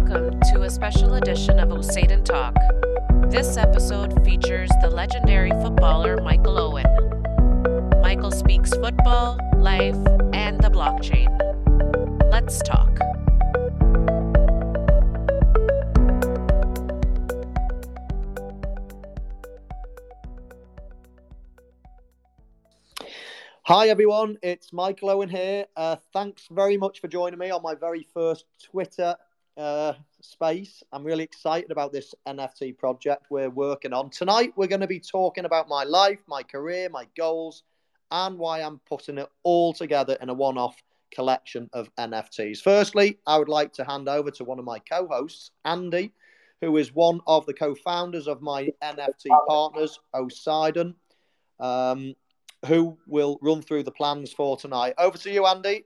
Welcome to a special edition of Oceidon Talk. This episode features the legendary footballer Michael Owen. Michael speaks football, life, and the blockchain. Let's talk. Hi everyone, it's Michael Owen here. Uh, thanks very much for joining me on my very first Twitter uh, space. I'm really excited about this NFT project we're working on. Tonight, we're going to be talking about my life, my career, my goals, and why I'm putting it all together in a one off collection of NFTs. Firstly, I would like to hand over to one of my co hosts, Andy, who is one of the co founders of my NFT partners, Oceidon. Um, who will run through the plans for tonight. Over to you, Andy.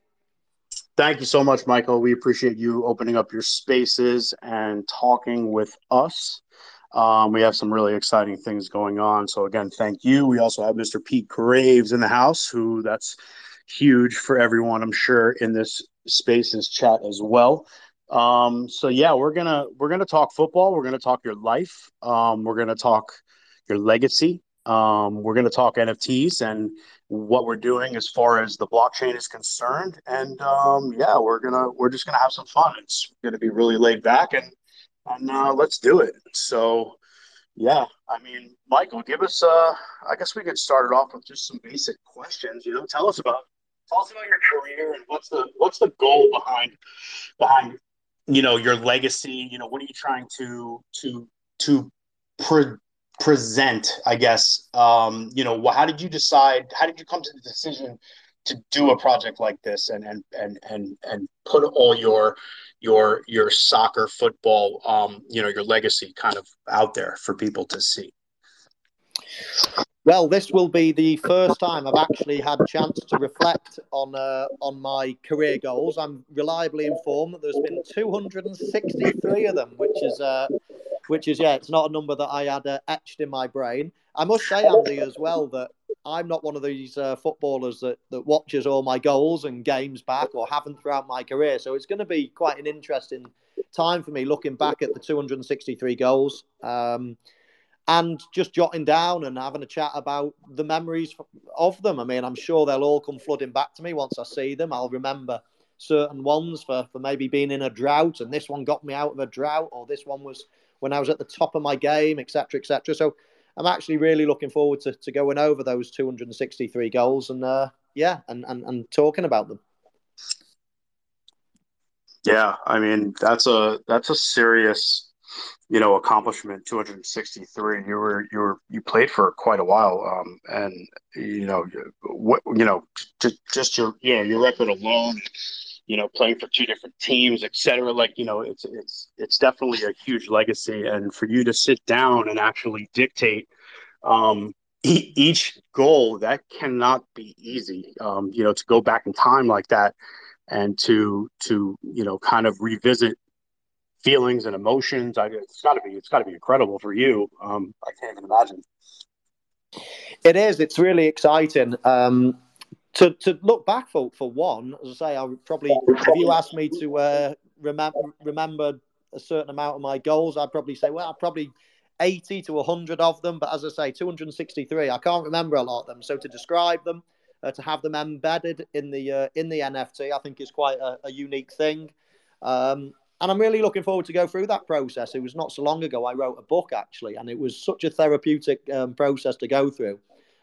Thank you so much, Michael. We appreciate you opening up your spaces and talking with us. Um, we have some really exciting things going on. So again, thank you. We also have Mr. Pete Graves in the house, who that's huge for everyone, I'm sure, in this spaces chat as well. Um, so yeah, we're gonna we're gonna talk football. We're gonna talk your life. Um, we're gonna talk your legacy. Um, we're to talk NFTs and what we're doing as far as the blockchain is concerned. And um, yeah, we're gonna we're just gonna have some fun. It's to be really laid back and and uh, let's do it. So yeah, I mean, Michael, give us. Uh, I guess we could start it off with just some basic questions. You know, tell us about tell us about your career and what's the what's the goal behind behind you know your legacy. You know, what are you trying to to to pro- present i guess um you know how did you decide how did you come to the decision to do a project like this and and and and, and put all your your your soccer football um you know your legacy kind of out there for people to see well, this will be the first time I've actually had a chance to reflect on uh, on my career goals. I'm reliably informed that there's been 263 of them, which is uh, which is yeah, it's not a number that I had uh, etched in my brain. I must say, Andy, as well that I'm not one of these uh, footballers that that watches all my goals and games back or haven't throughout my career. So it's going to be quite an interesting time for me looking back at the 263 goals. Um, and just jotting down and having a chat about the memories of them. I mean, I'm sure they'll all come flooding back to me once I see them. I'll remember certain ones for, for maybe being in a drought, and this one got me out of a drought, or this one was when I was at the top of my game, etc., etc. So I'm actually really looking forward to, to going over those 263 goals and uh, yeah, and, and and talking about them. Yeah, I mean that's a that's a serious you know accomplishment 263 you were you were you played for quite a while um and you know what you know just just your yeah your record alone you know playing for two different teams etc like you know it's it's it's definitely a huge legacy and for you to sit down and actually dictate um e- each goal that cannot be easy um you know to go back in time like that and to to you know kind of revisit feelings and emotions. I, it's got to be it's got to be incredible for you. Um, I can't even imagine. It is. It's really exciting. Um, to, to look back for for one, as I say, I would probably if you asked me to uh, remember remember a certain amount of my goals, I'd probably say, well, probably 80 to 100 of them. But as I say, 263, I can't remember a lot of them. So to describe them, uh, to have them embedded in the uh, in the NFT, I think is quite a, a unique thing. Um, and I'm really looking forward to go through that process. It was not so long ago I wrote a book actually, and it was such a therapeutic um, process to go through.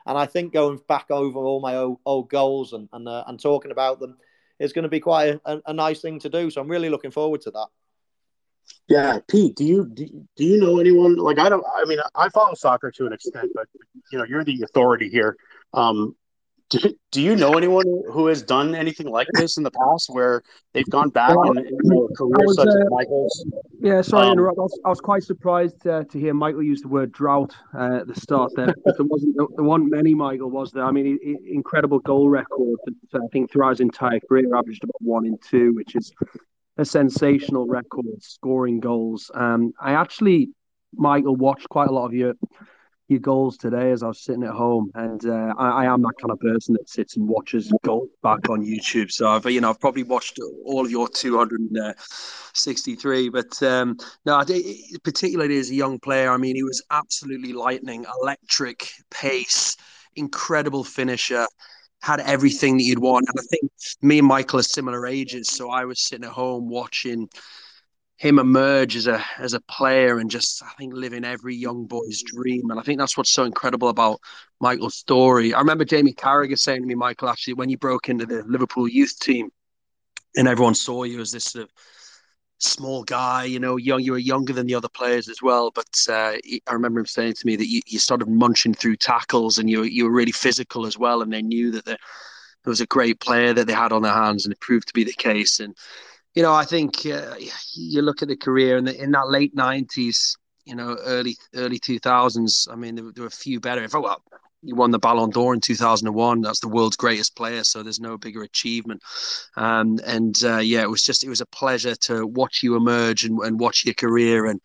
And I think going back over all my old, old goals and and, uh, and talking about them is going to be quite a, a, nice thing to do. So I'm really looking forward to that. Yeah, Pete, do you do, do you know anyone like I don't? I mean, I follow soccer to an extent, but you know, you're the authority here. Um, do, do you know anyone who has done anything like this in the past where they've gone back well, in, in a career was, such uh, as Michael's? Yeah, sorry um, interrupt. I was, I was, quite surprised uh, to hear Michael use the word drought uh, at the start there. there wasn't there weren't many Michael was there. I mean, he, he, incredible goal record. I think throughout his entire career, averaged about one in two, which is a sensational record, scoring goals. Um, I actually, Michael, watched quite a lot of your your goals today as I was sitting at home, and uh, I, I, am that kind of person that sits and watches goals back on YouTube. So I've you know I've probably watched all of your 263, but um, no, particularly as a young player, I mean he was absolutely lightning, electric pace, incredible finisher. Had everything that you'd want, and I think me and Michael are similar ages, so I was sitting at home watching him emerge as a as a player and just I think living every young boy's dream. And I think that's what's so incredible about Michael's story. I remember Jamie Carragher saying to me, Michael, actually, when you broke into the Liverpool youth team and everyone saw you as this sort of small guy, you know, young you were younger than the other players as well. But uh, I remember him saying to me that you, you started munching through tackles and you you were really physical as well, and they knew that there was a great player that they had on their hands, and it proved to be the case. And you know, I think uh, you look at the career in, the, in that late nineties, you know, early early two thousands. I mean, there, there, were a few better. If well, you won the Ballon d'Or in two thousand and one. That's the world's greatest player, so there's no bigger achievement. Um, and uh, yeah, it was just it was a pleasure to watch you emerge and, and watch your career and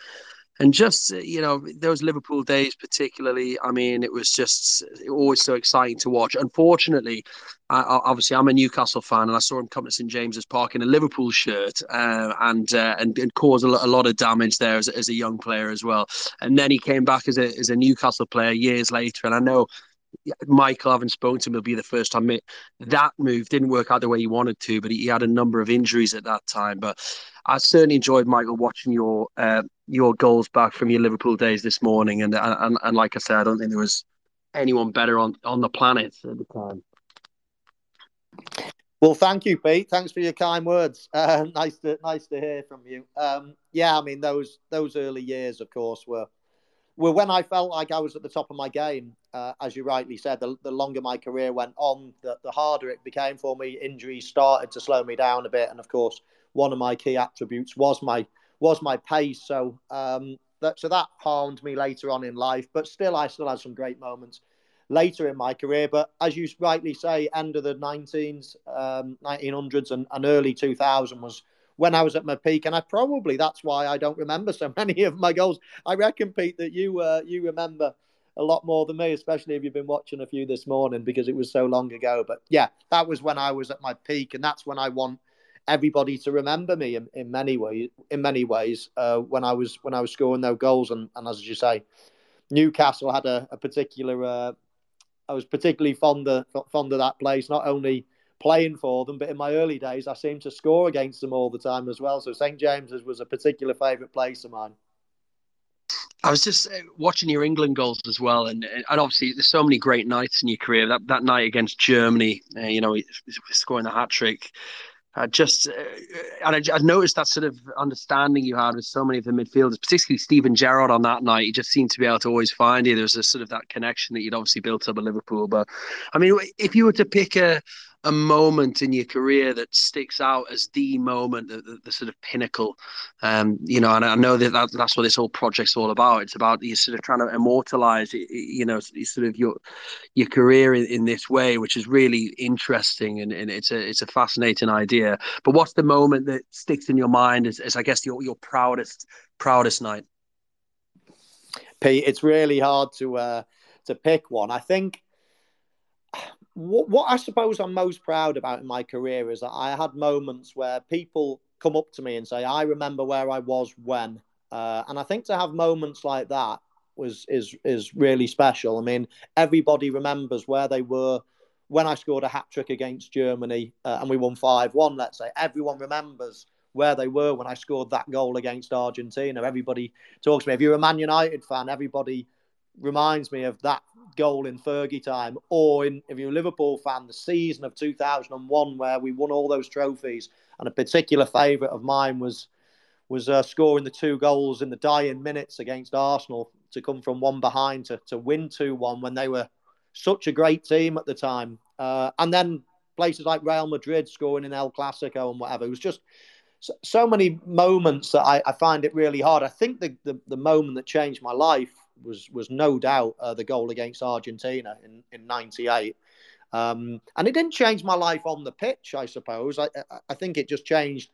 and just uh, you know those Liverpool days, particularly. I mean, it was just always so exciting to watch. Unfortunately, I, obviously I'm a Newcastle fan, and I saw him come to St James's Park in a Liverpool shirt, uh, and, uh, and and cause a, a, lot of damage there as, as a young player as well. And then he came back as a as a Newcastle player years later, and I know Michael, having spoken to him, will be the first time it, that move didn't work out the way he wanted to, but he, he, had a number of injuries at that time. But I certainly enjoyed Michael watching your uh, your goals back from your Liverpool days this morning, and, and and like I said, I don't think there was anyone better on on the planet at the time. Well, thank you, Pete. Thanks for your kind words. Uh, nice to nice to hear from you. Um, yeah, I mean those those early years, of course, were were when I felt like I was at the top of my game. Uh, as you rightly said, the, the longer my career went on, the, the harder it became for me. Injuries started to slow me down a bit, and of course, one of my key attributes was my was my pace. So um, that so that harmed me later on in life. But still, I still had some great moments later in my career. But as you rightly say, end of the 19s, um, 1900s, and, and early 2000 was when I was at my peak, and I probably that's why I don't remember so many of my goals. I reckon, Pete, that you uh, you remember a lot more than me, especially if you've been watching a few this morning because it was so long ago. But yeah, that was when I was at my peak, and that's when I want everybody to remember me in, in many ways. In many ways, uh, when I was when I was scoring those goals, and, and as you say, Newcastle had a, a particular. Uh, I was particularly fond of fond of that place, not only playing for them. But in my early days, I seemed to score against them all the time as well. So St James's was a particular favourite place of mine. I was just uh, watching your England goals as well, and and obviously there's so many great nights in your career. That that night against Germany, uh, you know, scoring the hat trick. Uh, just uh, and I, I, noticed that sort of understanding you had with so many of the midfielders, particularly Steven Gerrard on that night. He just seemed to be able to always find you. There was a sort of that connection that you'd obviously built up at Liverpool. But I mean, if you were to pick a a moment in your career that sticks out as the moment, the, the, the sort of pinnacle. Um, you know, and I know that, that, that's what this whole project's all about. It's about you sort of trying to immortalize, you know, sort of your your career in, in this way, which is really interesting and, and it's a it's a fascinating idea. But what's the moment that sticks in your mind as, as I guess your your proudest proudest night? Pete, it's really hard to uh, to pick one. I think what, what I suppose I'm most proud about in my career is that I had moments where people come up to me and say, "I remember where I was when," uh, and I think to have moments like that was is is really special. I mean, everybody remembers where they were when I scored a hat trick against Germany uh, and we won five one. Let's say everyone remembers where they were when I scored that goal against Argentina. Everybody talks to me. If you're a Man United fan, everybody reminds me of that goal in Fergie time, or in, if you're a Liverpool fan, the season of 2001 where we won all those trophies. And a particular favourite of mine was was uh, scoring the two goals in the dying minutes against Arsenal to come from one behind to, to win 2 1 when they were such a great team at the time. Uh, and then places like Real Madrid scoring in El Clasico and whatever. It was just so, many moments that I, I, find it really hard. I think the, the, the moment that changed my life was was no doubt uh, the goal against Argentina in in '98. Um, and it didn't change my life on the pitch, I suppose. I, I think it just changed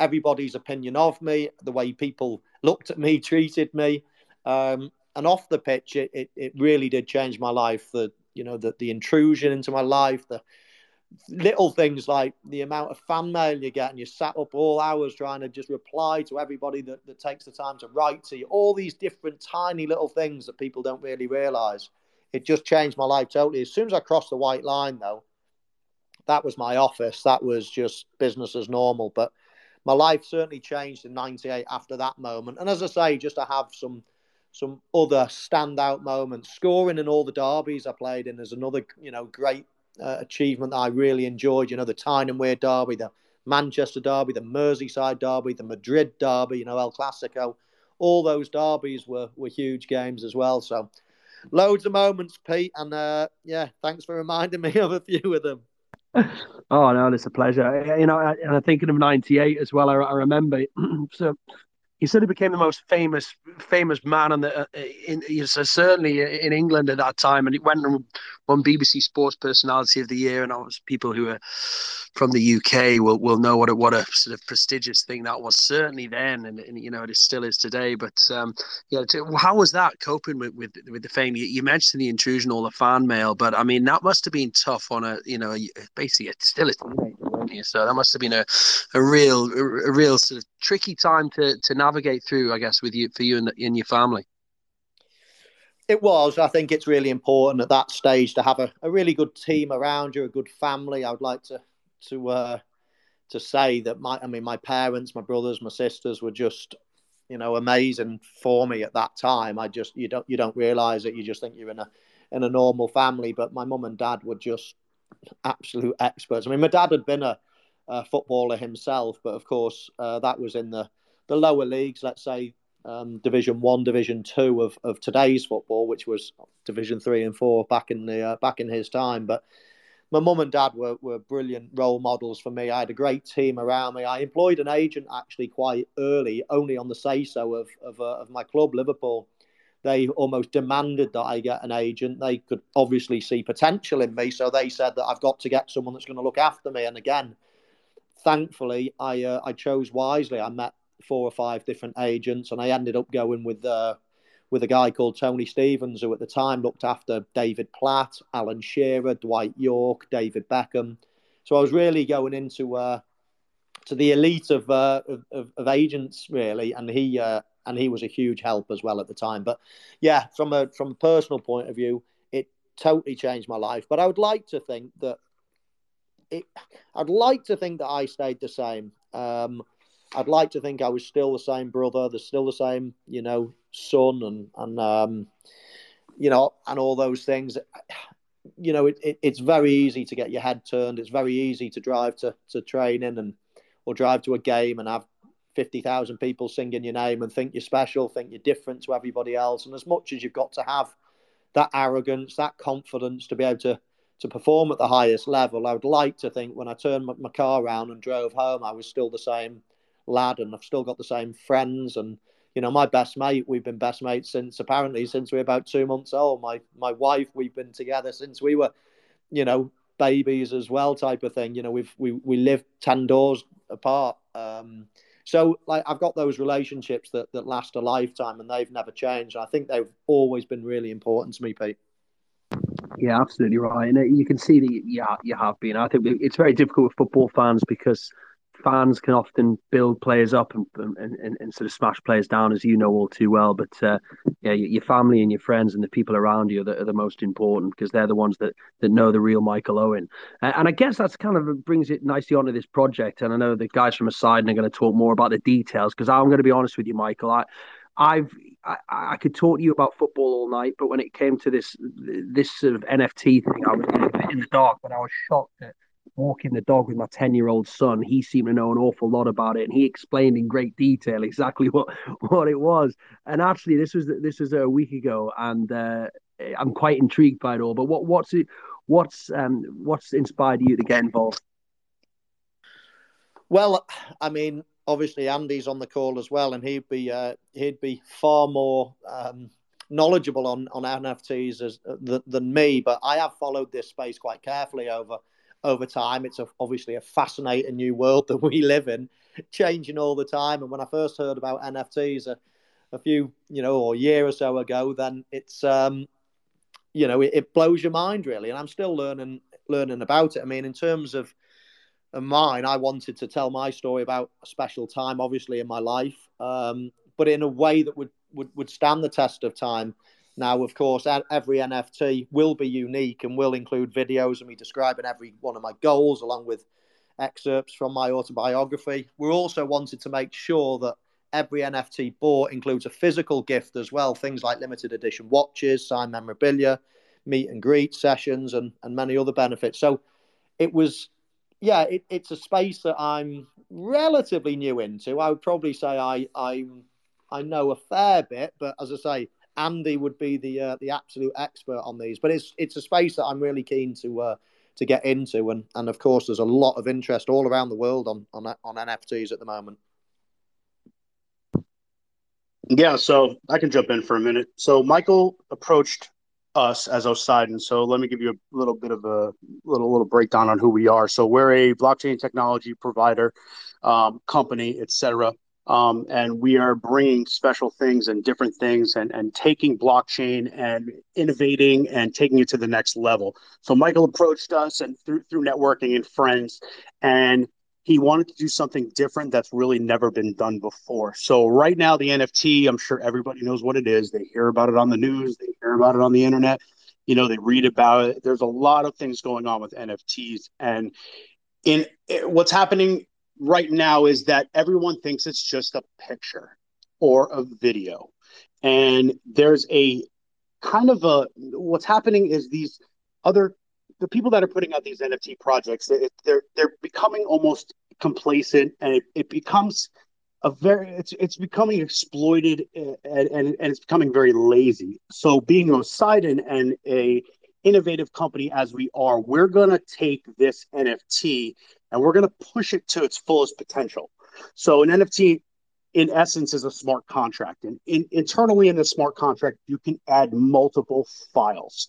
everybody's opinion of me, the way people looked at me, treated me. Um, and off the pitch, it, it, it really did change my life. The you know the the intrusion into my life, the little things like the amount of fan mail you get, and you sat up all hours trying to just reply to everybody that, that takes the time to write to you. All these different tiny little things that people don't really realize. It just changed my life totally. As soon as I crossed the white line, though, that was my office. That was just business as normal. But my life certainly changed in '98 after that moment. And as I say, just to have some some other standout moments. Scoring in all the derbies I played in is another, you know, great uh, achievement that I really enjoyed. You know, the Tyne derby, the Manchester derby, the Merseyside derby, the Madrid derby, you know, El Clasico. All those derbies were, were huge games as well. So loads of moments, Pete. And uh, yeah, thanks for reminding me of a few of them. Oh no, it's a pleasure. You know, and I'm thinking of '98 as well. I, I remember. so he sort of became the most famous famous man on the uh, in, in certainly in England at that time, and he went and won BBC Sports Personality of the Year, and was people who are from the UK will will know what a, what a sort of prestigious thing that was certainly then, and, and you know it still is today. But um, yeah, how was that coping with with, with the fame? You, you, mentioned the intrusion, all the fan mail, but I mean that must have been tough on a you know basically it's still a teenager, So that must have been a a real a real sort of tricky time to to navigate through, I guess, with you for you and, and your family. It was. I think it's really important at that stage to have a, a really good team around you, a good family. I would like to to uh, to say that my I mean my parents, my brothers, my sisters were just you know amazing for me at that time. I just you don't you don't realize it. You just think you're in a in a normal family. But my mum and dad were just absolute experts. I mean, my dad had been a, a footballer himself, but of course uh, that was in the the lower leagues. Let's say um, Division One, Division Two of, of today's football, which was Division Three and Four back in the uh, back in his time. But my mum and dad were, were brilliant role models for me. I had a great team around me. I employed an agent actually quite early, only on the say so of, of, uh, of my club, Liverpool. They almost demanded that I get an agent. They could obviously see potential in me. So they said that I've got to get someone that's going to look after me. And again, thankfully, I, uh, I chose wisely. I met four or five different agents and I ended up going with uh, with a guy called Tony Stevens, who at the time looked after David Platt, Alan Shearer, Dwight Yorke, David Beckham. So I was really going into uh, to the elite of, uh, of, of agents, really, and he uh, and he was a huge help as well at the time. But yeah, from a from a personal point of view, it totally changed my life. But I would like to think that it. I'd like to think that I stayed the same. Um, I'd like to think I was still the same brother, there's still the same, you know, son and and um, you know, and all those things. You know, it, it, it's very easy to get your head turned. It's very easy to drive to, to training and or drive to a game and have fifty thousand people singing your name and think you're special, think you're different to everybody else. And as much as you've got to have that arrogance, that confidence to be able to to perform at the highest level, I would like to think when I turned my, car around and drove home, I was still the same lad, and I've still got the same friends. And you know, my best mate, we've been best mates since apparently since we were about two months old. My my wife, we've been together since we were, you know, babies as well, type of thing. You know, we've we we live ten doors apart. Um, so like I've got those relationships that that last a lifetime, and they've never changed. I think they've always been really important to me, Pete. Yeah, absolutely right, and uh, you can see that yeah, you have been. I think it's very difficult with football fans because fans can often build players up and, and, and, and, sort of smash players down, as you know all too well. But uh, yeah, your family and your friends and the people around you are the, are the most important because they're the ones that, that know the real Michael Owen. And I guess that's kind of brings it nicely onto this project. And I know the guys from Aside are going to talk more about the details because I'm going to be honest with you, Michael. I, I've I, I, could talk to you about football all night, but when it came to this this sort of NFT thing, I was in the dark. But I was shocked at walking the dog with my 10 year old son, he seemed to know an awful lot about it. And he explained in great detail exactly what, what it was. And actually, this was this was a week ago, and uh, I'm quite intrigued by it all. But what what's it, what's um, what's inspired you to get involved? Well, I mean, obviously Andy's on the call as well, and he'd be uh, he'd be far more um, knowledgeable on on NFTs as, uh, than me. But I have followed this space quite carefully over over time. It's a, obviously a fascinating new world that we live in, changing all the time. And when I first heard about NFTs a, a few, you know, or a year or so ago, then it's, um, you know, it, it blows your mind really. And I'm still learning learning about it. I mean, in terms of, mine, I wanted to tell my story about a special time, obviously in my life, um, but in a way that would, would would stand the test of time. Now, of course, every NFT will be unique and will include videos and me describing every one of my goals along with excerpts from my autobiography. We also wanted to make sure that every NFT bought includes a physical gift as well, things like limited edition watches, signed memorabilia, meet and greet sessions, and, and many other benefits. So it was, yeah, it, it's a space that I'm relatively new into. I would probably say I I I know a fair bit, but as I say, Andy would be the uh, the absolute expert on these, but it's it's a space that I'm really keen to uh, to get into, and and of course there's a lot of interest all around the world on on on NFTs at the moment. Yeah, so I can jump in for a minute. So Michael approached us as Oceidon. So let me give you a little bit of a little little breakdown on who we are. So we're a blockchain technology provider, um, company, etc. Um, and we are bringing special things and different things and, and taking blockchain and innovating and taking it to the next level. So Michael approached us and through through networking and friends, and he wanted to do something different that's really never been done before. So right now, the NFT, I'm sure everybody knows what it is. They hear about it on the news, they hear about it on the internet, you know, they read about it. There's a lot of things going on with NFTs, and in what's happening right now is that everyone thinks it's just a picture or a video. And there's a kind of a what's happening is these other the people that are putting out these NFT projects they're they're becoming almost complacent and it, it becomes a very it's it's becoming exploited and, and, and it's becoming very lazy. So being Oceidon and a innovative company as we are, we're gonna take this NFT and we're going to push it to its fullest potential. So an NFT, in essence, is a smart contract, and in, internally in the smart contract, you can add multiple files,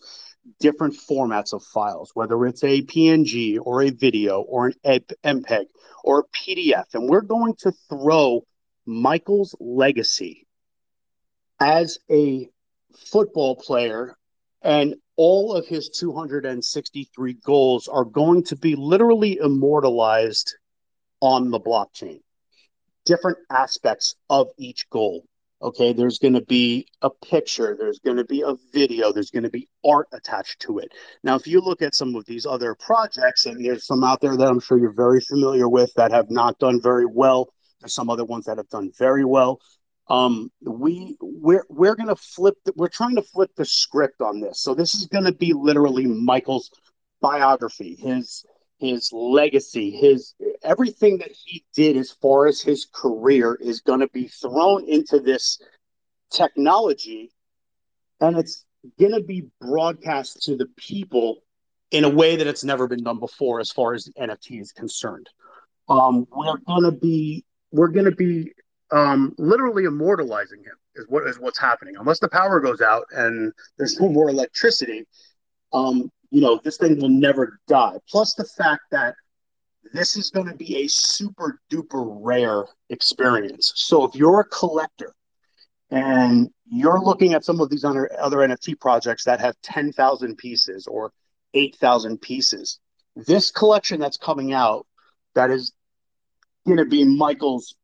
different formats of files, whether it's a PNG or a video or an MPEG or a PDF, and we're going to throw Michael's legacy as a football player and all of his 263 goals are going to be literally immortalized on the blockchain. Different aspects of each goal. Okay, there's going to be a picture, there's going to be a video, there's going to be art attached to it. Now, if you look at some of these other projects, and there's some out there that I'm sure you're very familiar with that have not done very well, there's some other ones that have done very well um, we we're we're gonna flip the, we're trying to flip the script on this. So this is gonna be literally michael's biography his his legacy his everything that he did as far as his career is to be thrown into this technology and it's to be broadcast to the people in a way that it's never been done before as far as the nft is concerned. Um, we're to be we're to be um, literally immortalizing him is what is what's happening. Unless the power goes out and there's no more electricity, um, you know, this thing will never die. Plus the fact that this is going to be a super duper rare experience. So if you're a collector and you're looking at some of these other, other NFT projects that have 10,000 pieces or 8,000 pieces, this collection that's coming out that is going to be Michael's,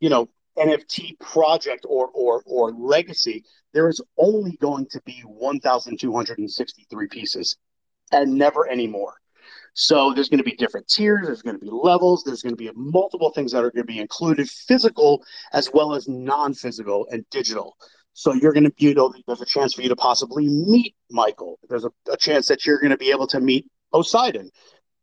you know, NFT project or or or legacy, there is only going to be 1,263 pieces, and never any more. So there's going to be different tiers. There's going to be levels. There's going to be multiple things that are going to be included, physical as well as non-physical and digital. So you're going to, you know, there's a chance for you to possibly meet Michael. There's a, a chance that you're going to be able to meet Oceidon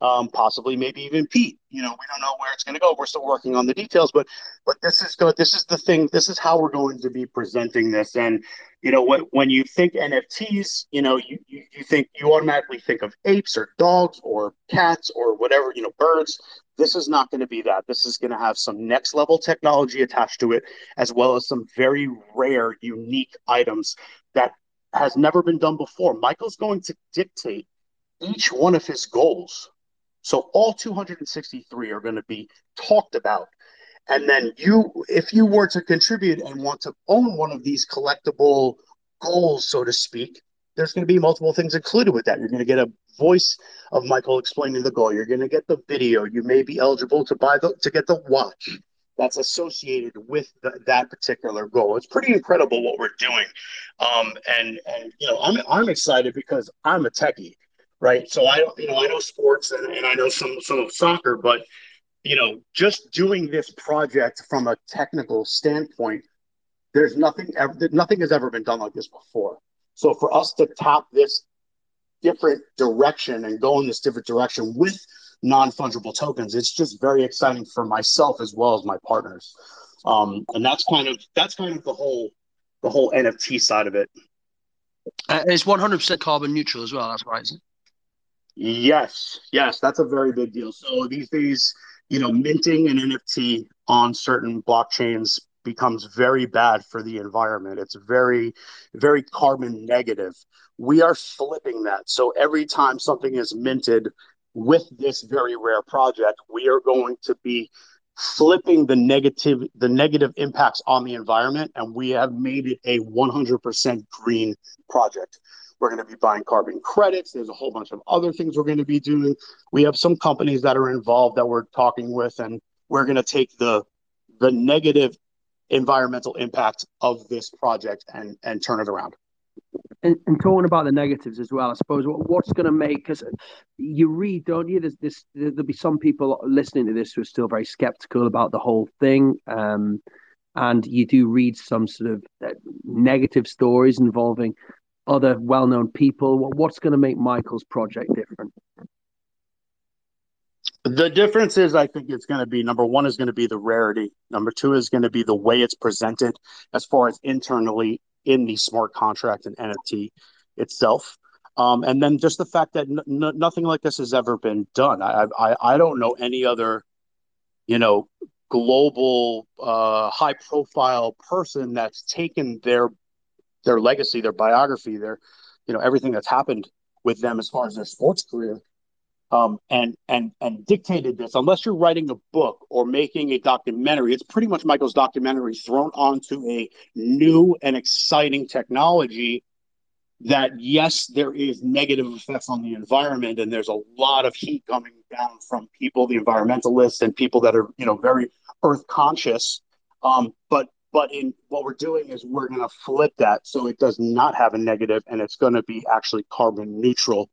um, possibly maybe even Pete. You know, we don't know where it's going to go. We're still working on the details, but but this is good. This is the thing. This is how we're going to be presenting this. And you know, when when you think NFTs, you know, you you, you think you automatically think of apes or dogs or cats or whatever. You know, birds. This is not going to be that. This is going to have some next level technology attached to it, as well as some very rare, unique items that has never been done before. Michael's going to dictate each one of his goals so all 263 are going to be talked about And then you, if you were to contribute and want to own one of these collectible goals, so to speak, there's going to be multiple things included with that. You're going to get a voice of Michael explaining the goal. You're going to get the video. You may be eligible to buy the to get the watch that's associated with the, that particular goal. It's pretty incredible what we're doing, um, and and you know I'm I'm excited because I'm a techie, right? So I you know I know sports and, and I know some some of soccer, but you know just doing this project from a technical standpoint, there's nothing ever nothing has ever been done like this before. So for us to tap this different direction and go in this different direction with non-fungible tokens it's just very exciting for myself as well as my partners um, and that's kind of that's kind of the whole the whole nft side of it uh, it's 100% carbon neutral as well that's right yes yes that's a very big deal. So these days you know minting an nft on certain blockchains becomes very bad for the environment. It's very very carbon negative. We are flipping that. So every time something is minted with this very rare project, we are going to be flipping the negative the negative impacts on the environment and we have made it a 100% green project we're going to be buying carbon credits there's a whole bunch of other things we're going to be doing we have some companies that are involved that we're talking with and we're going to take the the negative environmental impact of this project and and turn it around and, and, talking about the negatives as well, I suppose what, what's going to make because you read, don't you? There's this. There'll be some people listening to this who are still very skeptical about the whole thing, um, and you do read some sort of uh, negative stories involving other well-known people. What's going to make Michael's project different? The difference is, I think it's going to be number one is going to be the rarity. Number two is going to be the way it's presented, as far as internally in the smart contract and NFT itself. Um, and then just the fact that n- nothing like this has ever been done. I, I I don't know any other, you know, global uh, high profile person that's taken their their legacy, their biography, their you know everything that's happened with them as far as their sports career um, and and and dictated this. Unless you're writing a book or making a documentary, it's pretty much Michael's documentary thrown onto a new and exciting technology. That yes, there is negative effects on the environment, and there's a lot of heat coming down from people, the environmentalists, and people that are you know very earth conscious. Um, but but in what we're doing is we're going to flip that so it does not have a negative, and it's going to be actually carbon neutral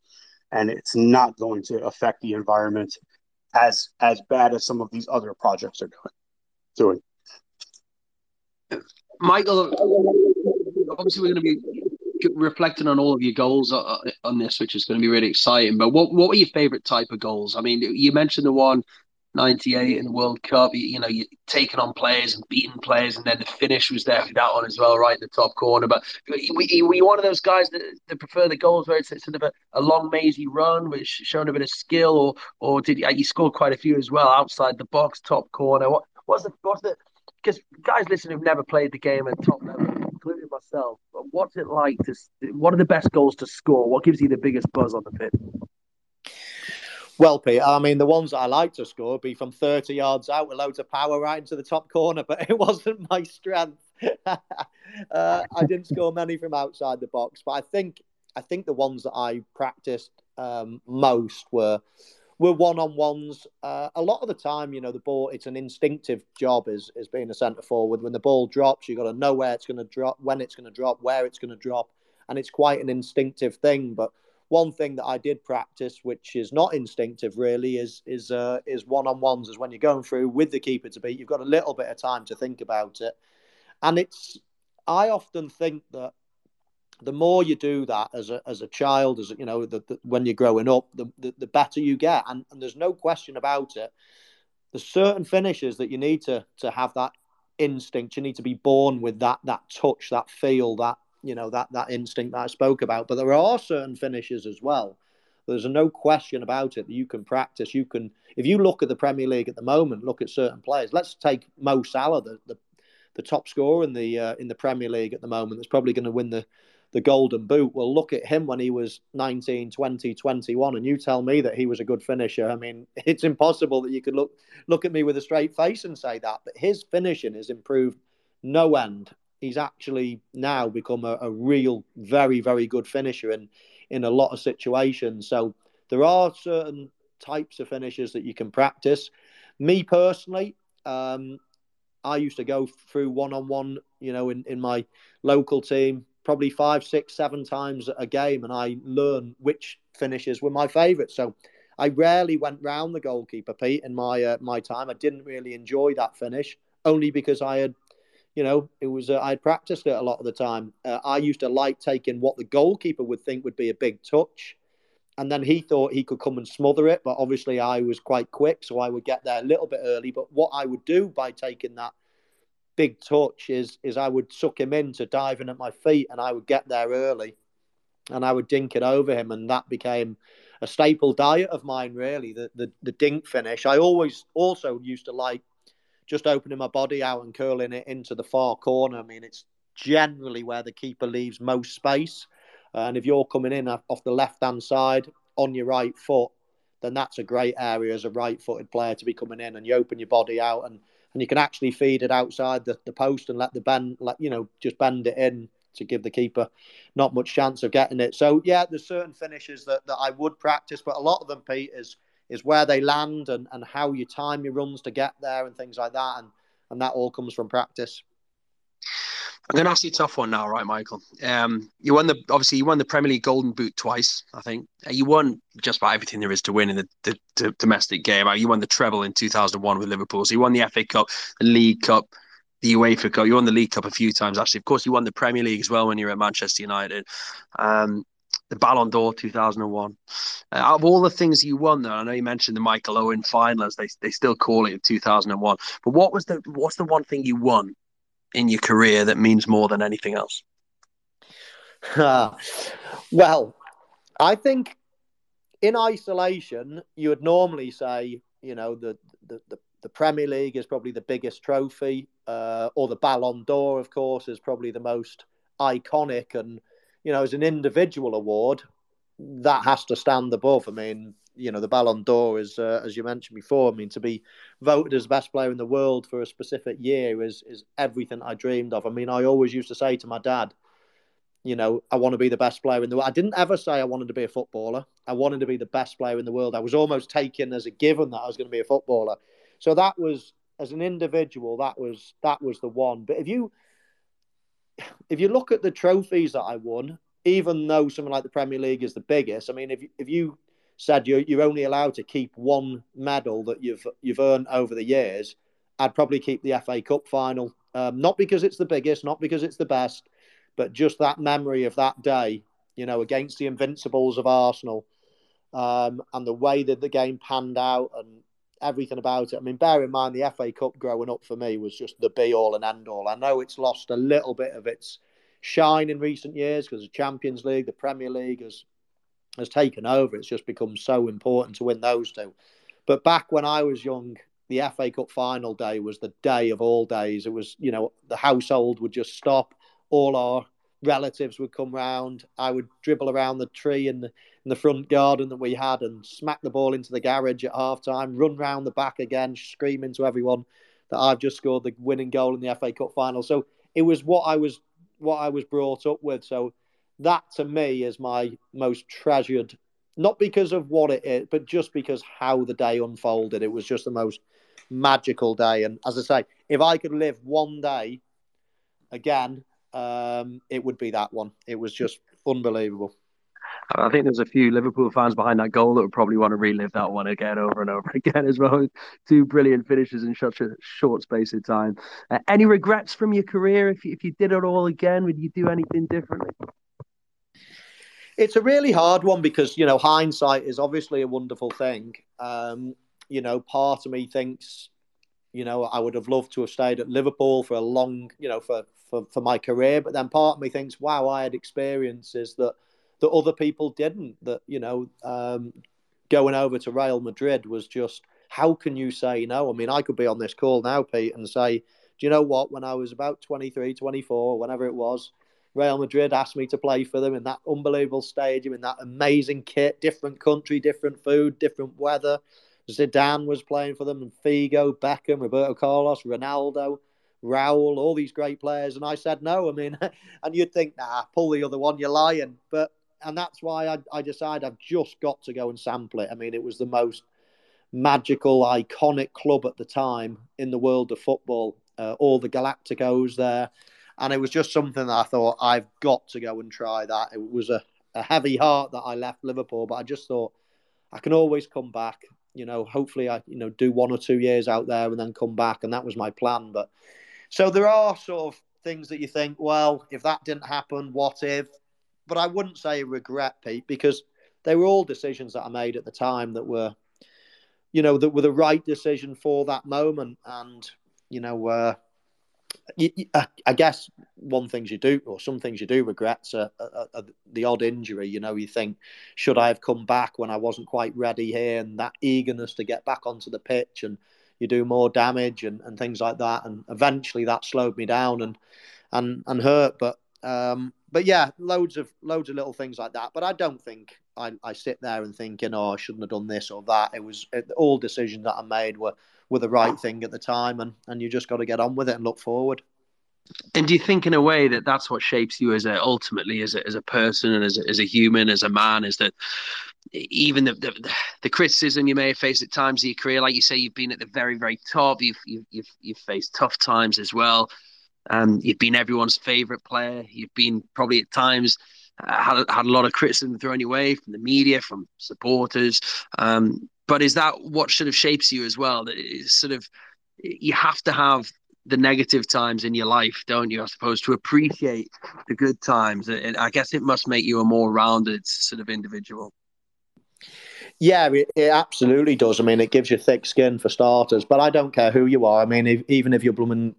and it's not going to affect the environment as as bad as some of these other projects are doing. Doing. Michael, obviously we're going to be reflecting on all of your goals uh, uh, on this, which is going to be really exciting. But what what were your favorite type of goals? I mean, you mentioned the one 98 in the World Cup. You, you know, you taking on players and beating players, and then the finish was there for that one as well, right in the top corner. But were you one of those guys that, that prefer the goals where it's sort of a, a long, mazy run, which showing a bit of skill, or or did you, you quite a few as well outside the box, top corner? What was the what's the because guys listening who've never played the game at top level, including myself, what's it like to? What are the best goals to score? What gives you the biggest buzz on the pitch? Well, Pete, I mean, the ones that I like to score be from 30 yards out with loads of power right into the top corner, but it wasn't my strength. uh, I didn't score many from outside the box, but I think I think the ones that I practiced um, most were were one on ones. Uh, a lot of the time, you know, the ball it's an instinctive job as as being a centre forward. When the ball drops, you've got to know where it's going to drop, when it's going to drop, where it's going to drop, and it's quite an instinctive thing. But one thing that I did practice, which is not instinctive really, is is uh, is one on ones. Is when you're going through with the keeper to beat, you've got a little bit of time to think about it, and it's. I often think that the more you do that as a as a child, as you know, the, the, when you're growing up, the, the, the better you get, and, and there's no question about it. There's certain finishes that you need to to have that instinct. You need to be born with that that touch, that feel, that you know that that instinct that I spoke about. But there are certain finishes as well. There's no question about it that you can practice. You can, if you look at the Premier League at the moment, look at certain players. Let's take Mo Salah, the the, the top scorer in the uh, in the Premier League at the moment. That's probably going to win the the golden boot. Well, look at him when he was 19, 20, 21, and you tell me that he was a good finisher. I mean, it's impossible that you could look look at me with a straight face and say that. But his finishing has improved no end. He's actually now become a, a real, very, very good finisher in in a lot of situations. So there are certain types of finishes that you can practice. Me personally, um, I used to go through one on one, you know, in, in my local team probably five, six, seven times a game, and I learned which finishes were my favourites. So I rarely went round the goalkeeper, Pete, in my uh, my time. I didn't really enjoy that finish, only because I had, you know, it was uh, I had practiced it a lot of the time. Uh, I used to like taking what the goalkeeper would think would be a big touch, and then he thought he could come and smother it. But obviously, I was quite quick, so I would get there a little bit early. But what I would do by taking that big touch is is I would suck him into diving at my feet, and I would get there early, and I would dink it over him, and that became a staple diet of mine. Really, the the, the dink finish. I always also used to like just opening my body out and curling it into the far corner. I mean, it's generally where the keeper leaves most space, and if you're coming in off the left hand side on your right foot. Then that's a great area as a right-footed player to be coming in, and you open your body out, and and you can actually feed it outside the, the post and let the bend, let you know, just bend it in to give the keeper not much chance of getting it. So yeah, there's certain finishes that, that I would practice, but a lot of them, Pete, is is where they land and, and how you time your runs to get there and things like that, and and that all comes from practice. I'm going to ask you a tough one now, right, Michael? Um, you won the obviously you won the Premier League Golden Boot twice, I think. Uh, you won just about everything there is to win in the, the, the domestic game. Uh, you won the treble in 2001 with Liverpool. So you won the FA Cup, the League Cup, the UEFA Cup. You won the League Cup a few times actually. Of course, you won the Premier League as well when you were at Manchester United. Um, the Ballon d'Or 2001. Uh, out of all the things you won, though, I know you mentioned the Michael Owen final, as they they still call it 2001. But what was the what's the one thing you won in your career that means more than anything else? well, I think in isolation, you would normally say, you know, the, the, the, the Premier League is probably the biggest trophy, uh, or the Ballon d'Or, of course, is probably the most iconic. And, you know, as an individual award, that has to stand above. I mean, you know the Ballon d'Or is, uh, as you mentioned before. I mean, to be voted as best player in the world for a specific year is is everything I dreamed of. I mean, I always used to say to my dad, you know, I want to be the best player in the world. I didn't ever say I wanted to be a footballer. I wanted to be the best player in the world. I was almost taken as a given that I was going to be a footballer. So that was as an individual, that was that was the one. But if you if you look at the trophies that I won, even though something like the Premier League is the biggest, I mean, if if you said you're, you're only allowed to keep one medal that you've you've earned over the years, I'd probably keep the FA Cup final. Um, not because it's the biggest, not because it's the best, but just that memory of that day, you know, against the Invincibles of Arsenal, um, and the way that the game panned out and everything about it. I mean, bear in mind the FA Cup growing up for me was just the be all and end all. I know it's lost a little bit of its shine in recent years because the Champions League, the Premier League has has taken over. It's just become so important to win those two. But back when I was young, the FA Cup final day was the day of all days. It was, you know, the household would just stop. All our relatives would come round. I would dribble around the tree in the, in the front garden that we had and smack the ball into the garage at half time, run round the back again, screaming to everyone that I've just scored the winning goal in the FA Cup final. So it was what I was what I was brought up with. So that to me is my most treasured, not because of what it is, but just because how the day unfolded. It was just the most magical day. And as I say, if I could live one day again, um, it would be that one. It was just unbelievable. I think there's a few Liverpool fans behind that goal that would probably want to relive that one again over and over again as well. Two brilliant finishes in such a short space of time. Uh, any regrets from your career? If you, if you did it all again, would you do anything differently? It's a really hard one because you know hindsight is obviously a wonderful thing. Um, you know, part of me thinks, you know, I would have loved to have stayed at Liverpool for a long, you know, for for, for my career. But then part of me thinks, wow, I had experiences that that other people didn't. That you know, um, going over to Real Madrid was just how can you say no? I mean, I could be on this call now, Pete, and say, do you know what? When I was about 23, 24, whenever it was, Real Madrid asked me to play for them in that unbelievable stadium, in that amazing kit, different country, different food, different weather. Zidane was playing for them, and Figo, Beckham, Roberto Carlos, Ronaldo, Raul, all these great players. And I said no. I mean, and you'd think, nah, pull the other one, you're lying. But and that's why I, I decided I've just got to go and sample it. I mean, it was the most magical, iconic club at the time in the world of football. Uh, all the Galacticos there, and it was just something that I thought I've got to go and try that. It was a, a heavy heart that I left Liverpool, but I just thought I can always come back. You know, hopefully I you know do one or two years out there and then come back, and that was my plan. But so there are sort of things that you think, well, if that didn't happen, what if? But I wouldn't say regret, Pete, because they were all decisions that I made at the time that were, you know, that were the right decision for that moment. And you know, uh, I guess one things you do, or some things you do regret, are, are, are, the odd injury. You know, you think, should I have come back when I wasn't quite ready here, and that eagerness to get back onto the pitch, and you do more damage and, and things like that. And eventually, that slowed me down and and and hurt. But um, but yeah, loads of loads of little things like that. But I don't think I, I sit there and thinking, oh, I shouldn't have done this or that. It was it, all decisions that I made were were the right thing at the time, and and you just got to get on with it and look forward. And do you think, in a way, that that's what shapes you as a ultimately as a as a person and as a, as a human, as a man, is that even the, the, the criticism you may have faced at times of your career, like you say, you've been at the very very top. You've you've you've, you've faced tough times as well. Um, you've been everyone's favorite player. You've been probably at times uh, had had a lot of criticism thrown your way from the media, from supporters. Um, but is that what sort of shapes you as well? That it's sort of you have to have the negative times in your life, don't you? I suppose to appreciate the good times, and I guess it must make you a more rounded sort of individual. Yeah, it, it, absolutely does. I mean, it gives you thick skin for starters. But I don't care who you are. I mean, if, even if you're blooming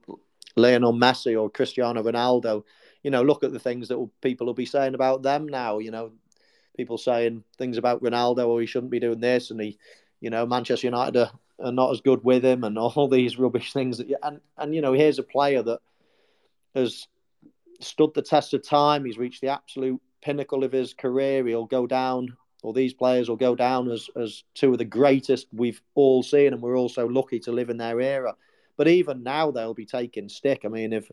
Lionel Messi or Cristiano Ronaldo, you know, look at the things that people will be saying about them now. You know, people saying things about Ronaldo, or oh, he shouldn't be doing this, and he, you know, Manchester United are, are not as good with him, and all these rubbish things. That, and and you know, here's a player that has stood the test of time. He's reached the absolute pinnacle of his career. He'll go down, or these players will go down as as two of the greatest we've all seen, and we're also lucky to live in their era. But even now, they'll be taking stick. I mean, if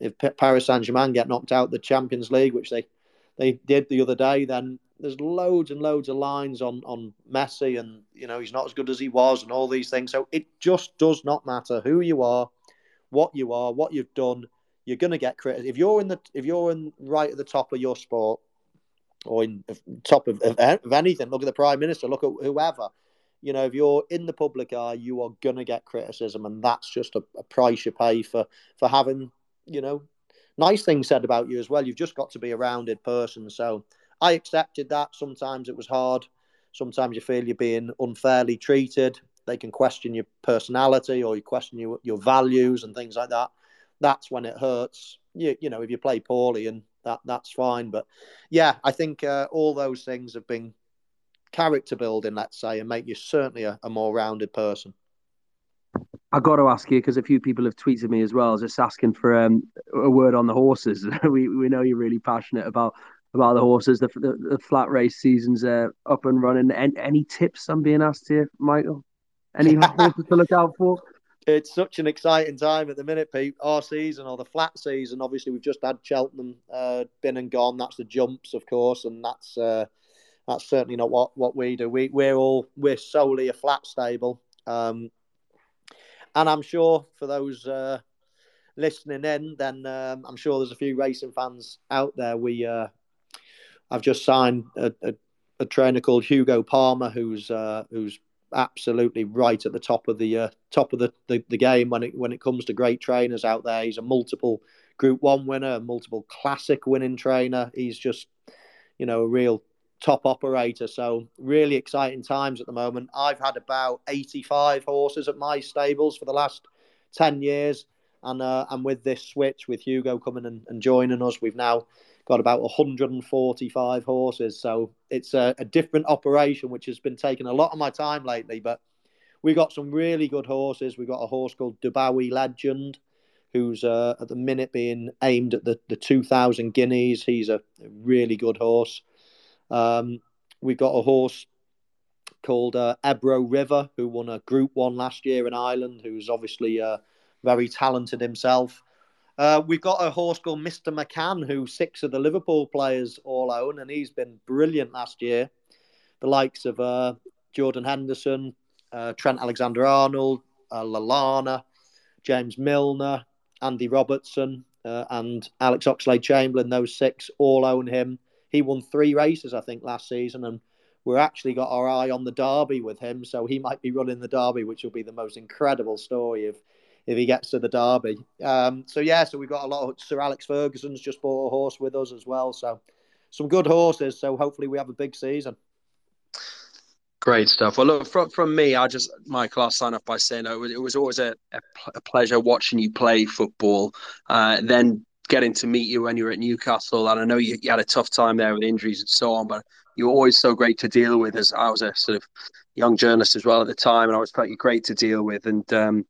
if Paris Saint Germain get knocked out the Champions League, which they they did the other day, then there's loads and loads of lines on on Messi, and you know he's not as good as he was, and all these things. So it just does not matter who you are, what you are, what you've done. You're going to get credit if you're in the if you're in right at the top of your sport, or in top of, of, of anything. Look at the prime minister. Look at whoever. You know, if you're in the public eye, you are going to get criticism, and that's just a, a price you pay for for having you know nice things said about you as well. You've just got to be a rounded person. So I accepted that. Sometimes it was hard. Sometimes you feel you're being unfairly treated. They can question your personality or you question your, your values and things like that. That's when it hurts. You, you know, if you play poorly and that that's fine. But yeah, I think uh, all those things have been character building, let's say, and make you certainly a, a more rounded person. I got to ask you because a few people have tweeted me as well, just asking for um, a word on the horses. we we know you're really passionate about about the horses. The the, the flat race season's uh, up and running. Any, any tips I'm being asked here, Michael? Any horses to look out for? It's such an exciting time at the minute, Pete. Our season or the flat season. Obviously, we've just had Cheltenham uh, been and gone. That's the jumps, of course, and that's uh, that's certainly not what, what we do. We we're all we're solely a flat stable. Um, and I'm sure for those uh, listening in, then um, I'm sure there's a few racing fans out there. We uh, I've just signed a, a, a, trainer called Hugo Palmer, who's uh, who's absolutely right at the top of the uh, top of the, the, the, game when it when it comes to great trainers out there. He's a multiple Group One winner, multiple Classic winning trainer. He's just you know a real top operator. So really exciting times at the moment. I've had about 85 horses at my stables for the last 10 years. And, uh, and with this switch, with Hugo coming and, and joining us, we've now got about 145 horses. So it's a, a, different operation, which has been taking a lot of my time lately. But we got some really good horses. We got a horse called Dubawi Legend, who's uh, at the minute being aimed at the, the 2000 guineas. He's a really good horse. Um, we've got a horse called uh, Ebro River, who won a Group One last year in Ireland, who's obviously uh, very talented himself. Uh, we've got a horse called Mr. McCann, who six of the Liverpool players all own, and he's been brilliant last year. The likes of uh, Jordan Henderson, uh, Trent Alexander Arnold, uh, Lallana, James Milner, Andy Robertson, uh, and Alex Oxlade Chamberlain, those six all own him. He won three races, I think, last season, and we've actually got our eye on the Derby with him, so he might be running the Derby, which will be the most incredible story if if he gets to the Derby. Um, so yeah, so we've got a lot of Sir Alex Ferguson's just bought a horse with us as well. So some good horses. So hopefully we have a big season. Great stuff. Well, look from from me, I just Michael, I'll sign off by saying it was, it was always a, a, a, pleasure watching you play football. Uh, then getting to meet you when you were at Newcastle, and I know you, you, had a tough time there with injuries and so on, but you were always so great to deal with. As I was a sort of young journalist as well at the time, and I was pretty great to deal with. And um,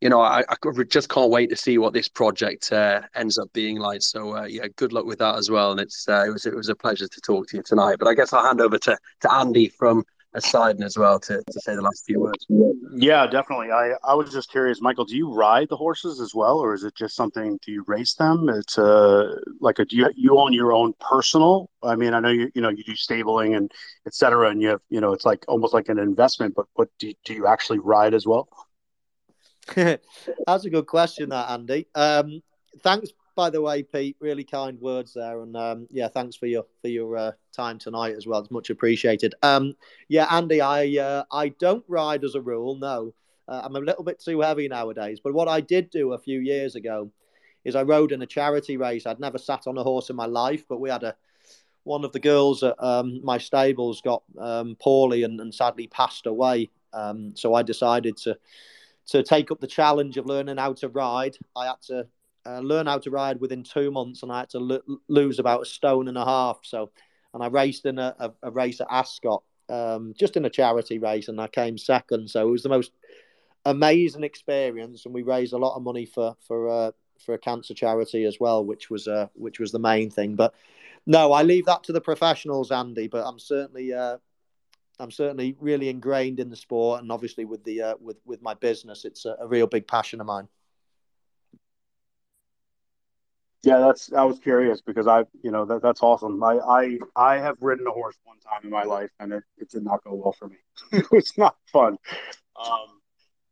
you know, I, I, just can't wait to see what this project uh, ends up being like. So uh, yeah, good luck with that as well. And it's uh, it was it was a pleasure to talk to you tonight. But I guess I'll hand over to to Andy from aside as well to, to say the last few words. Yeah, definitely. I, I was just curious, Michael, do you ride the horses as well, or is it just something? Do you race them? It's uh like a do you you own your own personal? I mean, I know you you know you do stabling and etc. And you have you know it's like almost like an investment, but but do do you actually ride as well? That's a good question, that Andy. Um, thanks by the way, Pete, really kind words there, and um, yeah, thanks for your for your uh, time tonight as well. It's much appreciated. Um, yeah, Andy, I uh, I don't ride as a rule. No, uh, I'm a little bit too heavy nowadays. But what I did do a few years ago is I rode in a charity race. I'd never sat on a horse in my life, but we had a one of the girls at um, my stables got um, poorly and, and, sadly passed away. Um, so I decided to to take up the challenge of learning how to ride. I had to uh, learn how to ride within two months, and I had to lo- lose about a stone and a half. So, and I raced in a, a, a race at Ascot, um, just in a charity race, and I came second. So it was the most amazing experience, and we raised a lot of money for for uh, for a cancer charity as well, which was uh, which was the main thing. But no, I leave that to the professionals, Andy. But I'm certainly uh, I'm certainly really ingrained in the sport, and obviously with the uh, with with my business, it's a, a real big passion of mine. Yeah, that's. I was curious because I, you know, that that's awesome. I I I have ridden a horse one time in my life, and it, it did not go well for me. it was not fun. Um,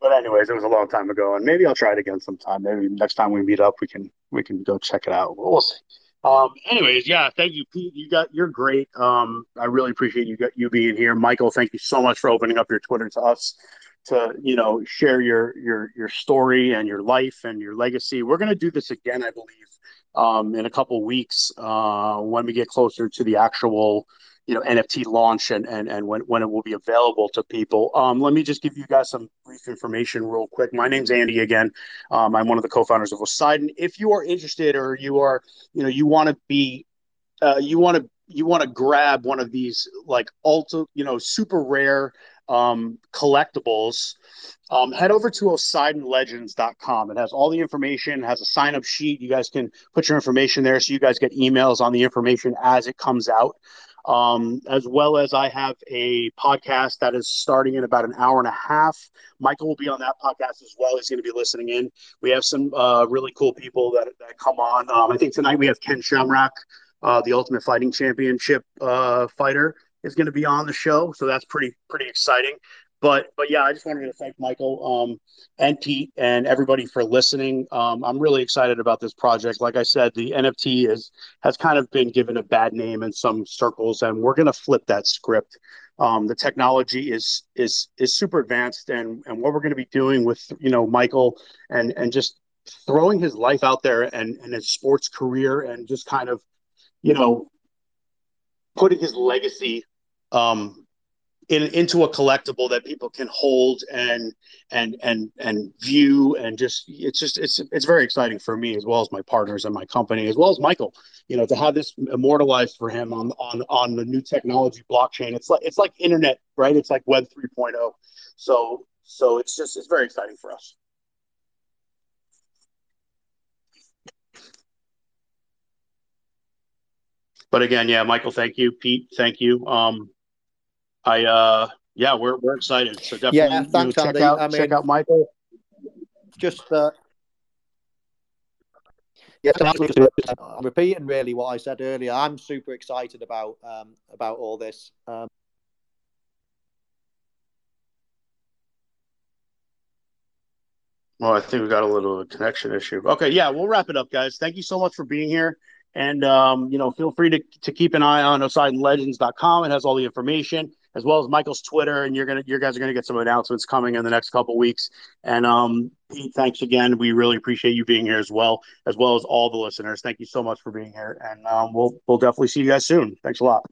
but anyways, it was a long time ago, and maybe I'll try it again sometime. Maybe next time we meet up, we can we can go check it out. We'll see. Um, anyways, yeah, thank you, Pete. You got you're great. Um, I really appreciate you got you being here, Michael. Thank you so much for opening up your Twitter to us to you know share your your your story and your life and your legacy. We're gonna do this again, I believe in a couple weeks uh, when we get closer to the actual you know NFT launch and and and when, when it will be available to people. Um, let me just give you guys some brief information real quick. My name's Andy again. Um, I'm one of the co-founders of Oceidon. If you are interested or you are you know you want to be uh, you want to you want to grab one of these like ultra you know super rare um, collectibles, um, head over to OceidonLegends.com. It has all the information, has a sign up sheet. You guys can put your information there so you guys get emails on the information as it comes out. Um, as well as I have a podcast that is starting in about an hour and a half. Michael will be on that podcast as well. He's going to be listening in. We have some uh, really cool people that, that come on. Um, I think tonight we have Ken Shamrock, uh, the Ultimate Fighting Championship uh, fighter is going to be on the show, so that's pretty pretty exciting. But but yeah, I just wanted to thank Michael um, and Pete and everybody for listening. Um, I'm really excited about this project. Like I said, the NFT is has kind of been given a bad name in some circles, and we're going to flip that script. Um, the technology is is is super advanced, and and what we're going to be doing with you know Michael and and just throwing his life out there and and his sports career and just kind of you know putting his legacy um, in, into a collectible that people can hold and and and and view and just it's just it's it's very exciting for me as well as my partners and my company as well as Michael. You know, to have this immortalized for him on on on the new technology blockchain. It's like it's like internet, right? It's like Web 3.0. So so it's just it's very exciting for us. But again, yeah, Michael, thank you, Pete, thank you. Um, I uh, yeah, we're we're excited. So definitely, Yeah, thanks, you know, check Andy. out I check out Michael. just uh, yeah, I'm repeating really what I said earlier. I'm super excited about um, about all this. Um, Well, I think we got a little connection issue. Okay, yeah, we'll wrap it up, guys. Thank you so much for being here. And um, you know, feel free to, to keep an eye on OceidonLegends.com. It has all the information, as well as Michael's Twitter, and you're gonna you guys are gonna get some announcements coming in the next couple weeks. And um, Pete, thanks again. We really appreciate you being here as well, as well as all the listeners. Thank you so much for being here. And um, we'll we'll definitely see you guys soon. Thanks a lot.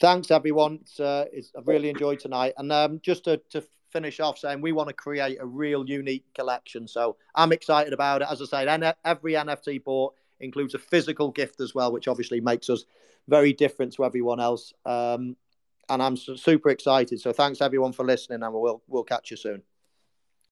thanks everyone. It's, uh, it's I've really enjoyed tonight. And um, just to, to finish off, saying we want to create a real unique collection. So I'm excited about it. As I said, every NFT bought includes a physical gift as well, which obviously makes us very different to everyone else. Um, and I'm super excited. So thanks everyone for listening, and we'll we'll catch you soon.